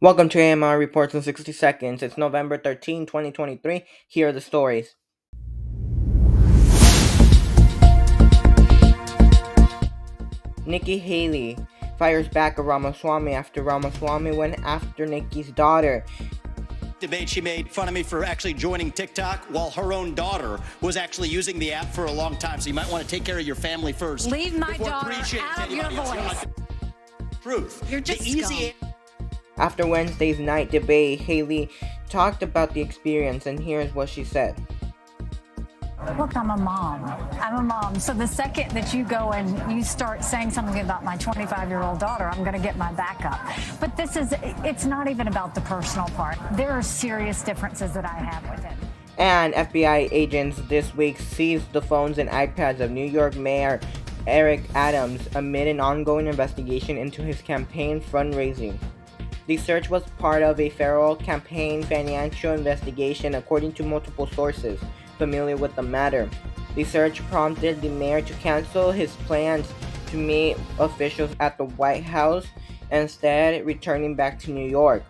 Welcome to AMR Reports in 60 Seconds. It's November 13, 2023. Here are the stories. Nikki Haley fires back at Ramaswamy after Ramaswamy went after Nikki's daughter. Debate, she made fun of me for actually joining TikTok while her own daughter was actually using the app for a long time. So you might want to take care of your family first. Leave my before daughter out of your voice. Truth. You're just the easy scum. After Wednesday's night debate, Haley talked about the experience, and here's what she said. Look, I'm a mom. I'm a mom. So the second that you go and you start saying something about my 25 year old daughter, I'm going to get my back up. But this is, it's not even about the personal part. There are serious differences that I have with it. And FBI agents this week seized the phones and iPads of New York Mayor Eric Adams amid an ongoing investigation into his campaign fundraising. The search was part of a federal campaign financial investigation, according to multiple sources familiar with the matter. The search prompted the mayor to cancel his plans to meet officials at the White House, instead, returning back to New York.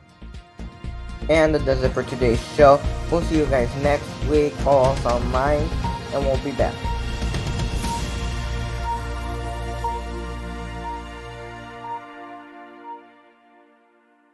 And that does it for today's show. We'll see you guys next week, all on mine, and we'll be back.